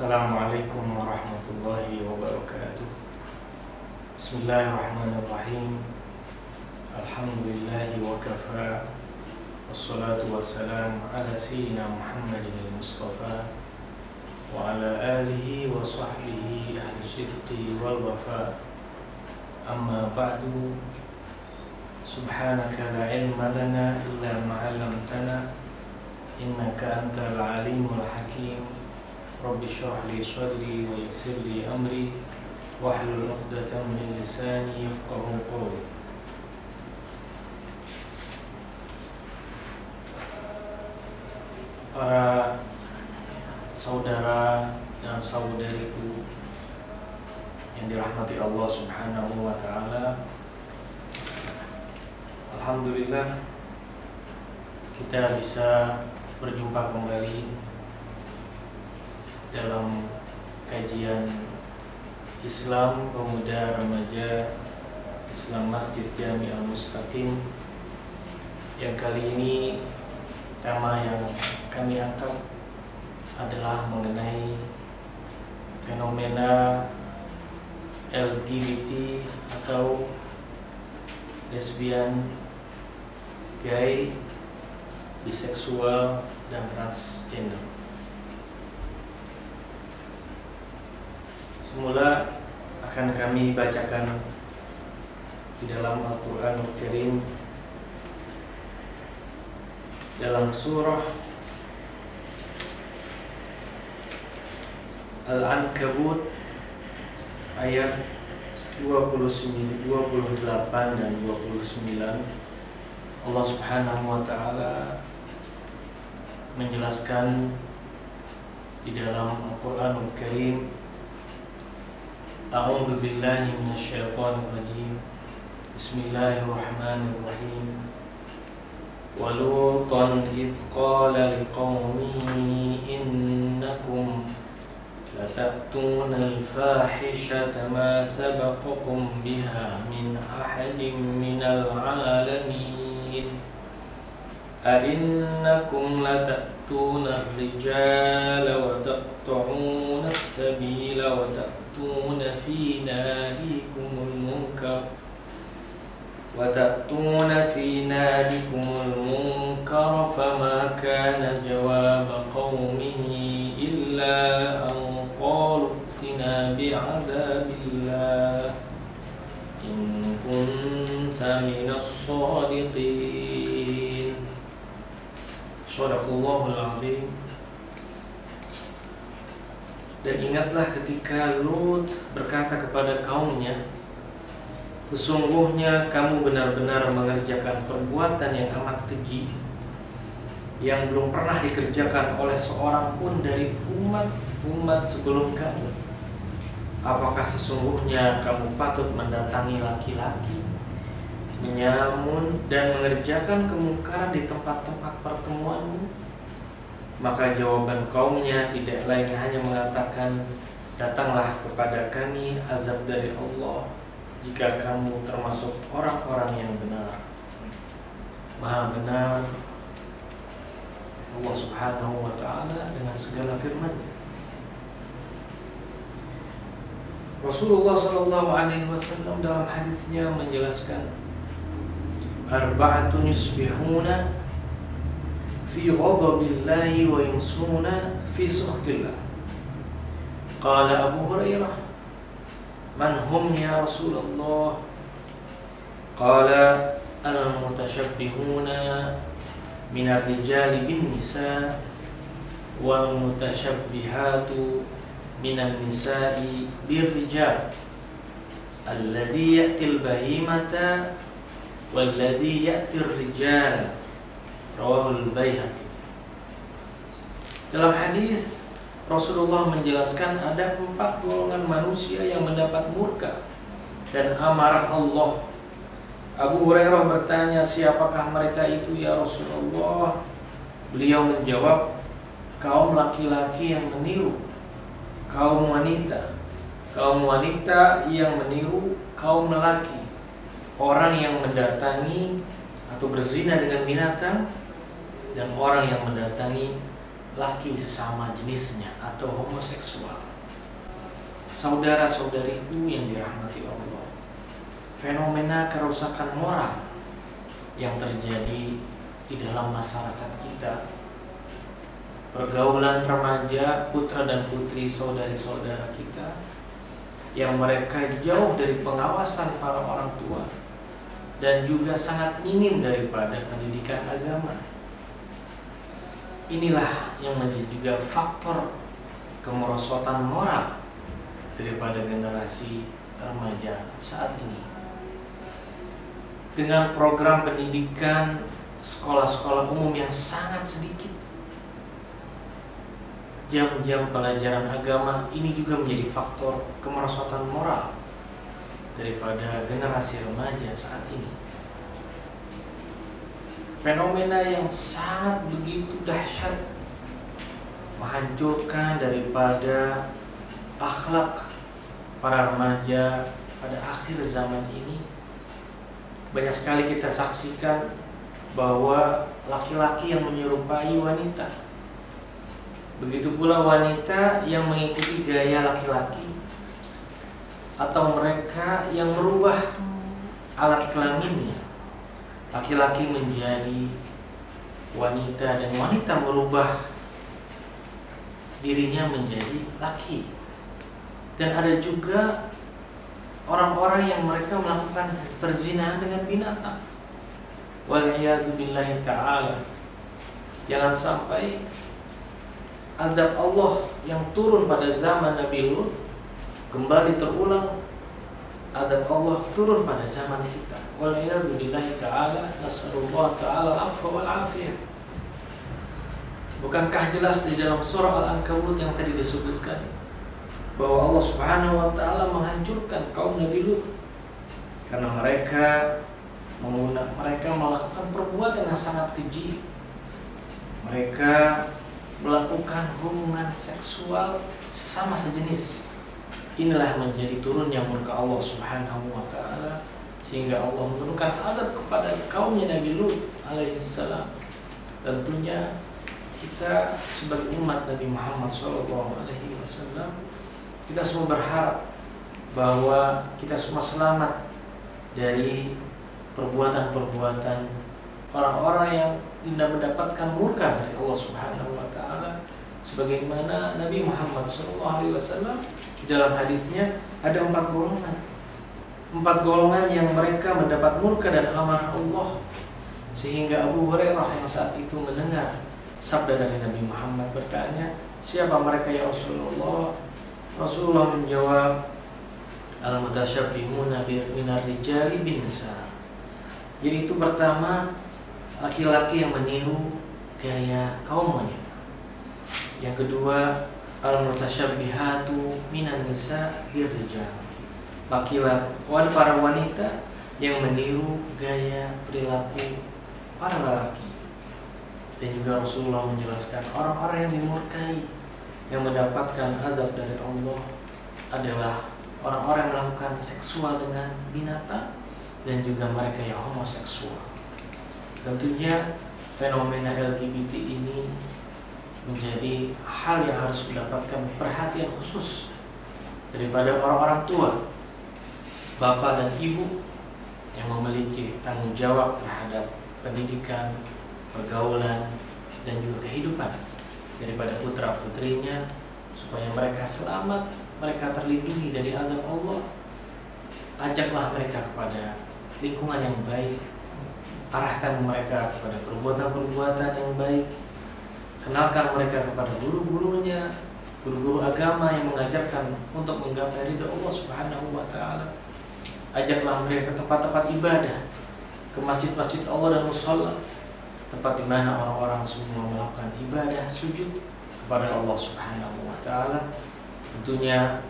السلام عليكم ورحمة الله وبركاته. بسم الله الرحمن الرحيم. الحمد لله وكفى. والصلاة والسلام على سيدنا محمد المصطفى وعلى آله وصحبه أهل الصدق والوفاء. أما بعد سبحانك لا علم لنا إلا ما علمتنا إنك أنت العليم الحكيم. Syrah li sadri wa yassir li amri wahlul 'uqdatam min lisani yafqahu qawli Para saudara dan saudariku yang dirahmati Allah Subhanahu wa taala Alhamdulillah kita bisa berjumpa kembali dalam kajian Islam Pemuda Remaja Islam Masjid Jami Al Mustaqim yang kali ini tema yang kami angkat adalah mengenai fenomena LGBT atau lesbian, gay, biseksual, dan transgender. Semula akan kami bacakan di dalam Al-Quran Al Karim dalam surah Al-Ankabut ayat 29, 28 dan 29 Allah Subhanahu wa taala menjelaskan di dalam Al-Qur'an Al Karim A'udzu billahi minasyaitonir rajim Bismillahirrahmanirrahim ولوطا إذ قال لقومه إنكم لتأتون الفاحشة ما سبقكم بها من أحد من العالمين. أئنكم لتأتون الرجال وتقطعون السبيل وتأتون في ناديكم المنكر. وتأتون في نادكم المنكر فما كان جواب قومه إلا أن قالوا ائتنا بعذاب الله. إن كنت من الصادقين. صدق الله العظيم. Dan ingatlah ketika Lut berkata kepada kaumnya Sesungguhnya kamu benar-benar mengerjakan perbuatan yang amat keji Yang belum pernah dikerjakan oleh seorang pun dari umat-umat sebelum kamu. Apakah sesungguhnya kamu patut mendatangi laki-laki Menyamun dan mengerjakan kemungkaran di tempat-tempat pertemuanmu Maka jawaban kaumnya tidak lain hanya mengatakan Datanglah kepada kami azab dari Allah jika kamu termasuk orang-orang yang benar. Maha benar Allah subhanahu wa ta'ala dengan segala firman Rasulullah sallallahu alaihi wasallam dalam hadisnya menjelaskan Arba'atun yusbihuna fi ghadabillahi wa yumsuna fi sukhtillah Qala Abu Hurairah من هم يا رسول الله؟ قال المتشبهون من الرجال بالنساء والمتشبهات من النساء بالرجال. الذي يأتي البهيمة والذي يأتي الرجال. Rawahul Baihaqi. Dalam hadis Rasulullah menjelaskan ada empat golongan manusia yang mendapat murka dan amarah Allah. Abu Hurairah bertanya, "Siapakah mereka itu ya Rasulullah?" Beliau menjawab, "Kaum laki-laki yang meniru, kaum wanita, kaum wanita yang meniru kaum lelaki, orang yang mendatangi atau berzina dengan binatang dan orang yang mendatangi laki sesama jenisnya atau homoseksual. Saudara-saudariku yang dirahmati Allah, fenomena kerusakan moral yang terjadi di dalam masyarakat kita pergaulan remaja, putra dan putri saudari-saudara kita yang mereka jauh dari pengawasan para orang tua dan juga sangat minim daripada pendidikan agama. Inilah yang menjadi juga faktor kemerosotan moral daripada generasi remaja saat ini. Dengan program pendidikan sekolah-sekolah umum yang sangat sedikit jam-jam pelajaran agama ini juga menjadi faktor kemerosotan moral daripada generasi remaja saat ini. Fenomena yang sangat begitu dahsyat menghancurkan daripada akhlak para remaja pada akhir zaman ini banyak sekali kita saksikan bahwa laki-laki yang menyerupai wanita Begitu pula wanita yang mengikuti gaya laki-laki atau mereka yang merubah alat kelaminnya. Laki-laki menjadi wanita dan wanita merubah dirinya menjadi laki. Dan ada juga orang-orang yang mereka melakukan perzinahan dengan binatang. Waliyadu ta'ala. Jangan sampai azab Allah yang turun pada zaman Nabi Lut kembali terulang azab Allah turun pada zaman kita. Waliyadzubillahi ta'ala nas'alullah ta'ala afwa wal afiyah. Bukankah jelas di dalam surah Al-Ankabut yang tadi disebutkan bahwa Allah Subhanahu wa taala menghancurkan kaum Nabi Lut karena mereka menggunakan mereka melakukan perbuatan yang sangat keji. Mereka melakukan hubungan seksual sama sejenis. Inilah menjadi turunnya murka Allah Subhanahu wa taala sehingga Allah menurunkan adab kepada kaumnya Nabi Lut alaihissalam. Tentunya kita sebagai umat Nabi Muhammad Shallallahu alaihi wasallam kita semua berharap bahwa kita semua selamat dari perbuatan-perbuatan orang-orang yang tidak mendapatkan murka dari Allah Subhanahu wa taala sebagaimana Nabi Muhammad SAW dalam hadisnya ada empat golongan. Empat golongan yang mereka mendapat murka dan amarah Allah. Sehingga Abu Hurairah yang saat itu mendengar sabda dari Nabi Muhammad bertanya siapa mereka ya Rasulullah? Rasulullah menjawab al-mutasyabbihuna minar rijali bin nisa yaitu pertama laki-laki yang meniru gaya kaum wanita. Yang kedua, al-mutasyabbihatu minan nisa birrijal. Laki-laki para wanita yang meniru gaya perilaku para lelaki. Dan juga Rasulullah menjelaskan orang-orang yang dimurkai yang mendapatkan adab dari Allah adalah orang-orang yang melakukan seksual dengan binatang dan juga mereka yang homoseksual. Tentunya fenomena LGBT ini menjadi hal yang harus mendapatkan perhatian khusus daripada orang-orang tua, bapak dan ibu yang memiliki tanggung jawab terhadap pendidikan, pergaulan, dan juga kehidupan daripada putra putrinya supaya mereka selamat, mereka terlindungi dari azab Allah. Ajaklah mereka kepada lingkungan yang baik, arahkan mereka kepada perbuatan-perbuatan yang baik kenalkan mereka kepada guru-gurunya guru-guru agama yang mengajarkan untuk menggapai ridho Allah Subhanahu wa taala. Ajarlah mereka ke tempat-tempat ibadah ke masjid-masjid Allah dan musola tempat di mana orang-orang semua melakukan ibadah sujud kepada Allah Subhanahu wa taala. Tentunya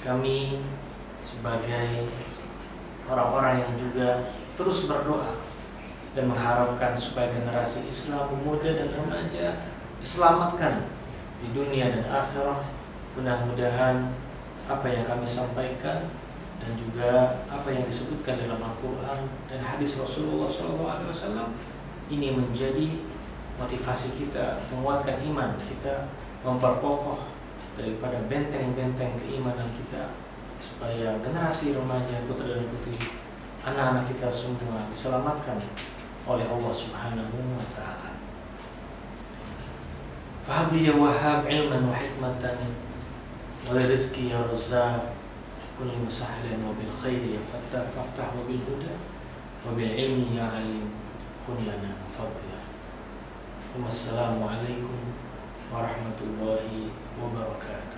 kami sebagai orang-orang yang juga terus berdoa dan mengharapkan supaya generasi Islam muda dan remaja diselamatkan di dunia dan akhirat. Mudah-mudahan apa yang kami sampaikan dan juga apa yang disebutkan dalam Al-Quran dan hadis Rasulullah SAW ini menjadi motivasi kita, menguatkan iman kita, memperkokoh daripada benteng-benteng keimanan kita supaya generasi remaja putra dan putri anak-anak kita semua diselamatkan oleh Allah Subhanahu wa taala. Fahabli ya Wahhab ilman wa hikmatan wa rizqi ya Razzaq كل مسهلا وبالخير يا فتاح فافتح وبالهدى وبالعلم يا عليم. كن لنا فضلا ثم السلام عليكم ورحمة الله وبركاته.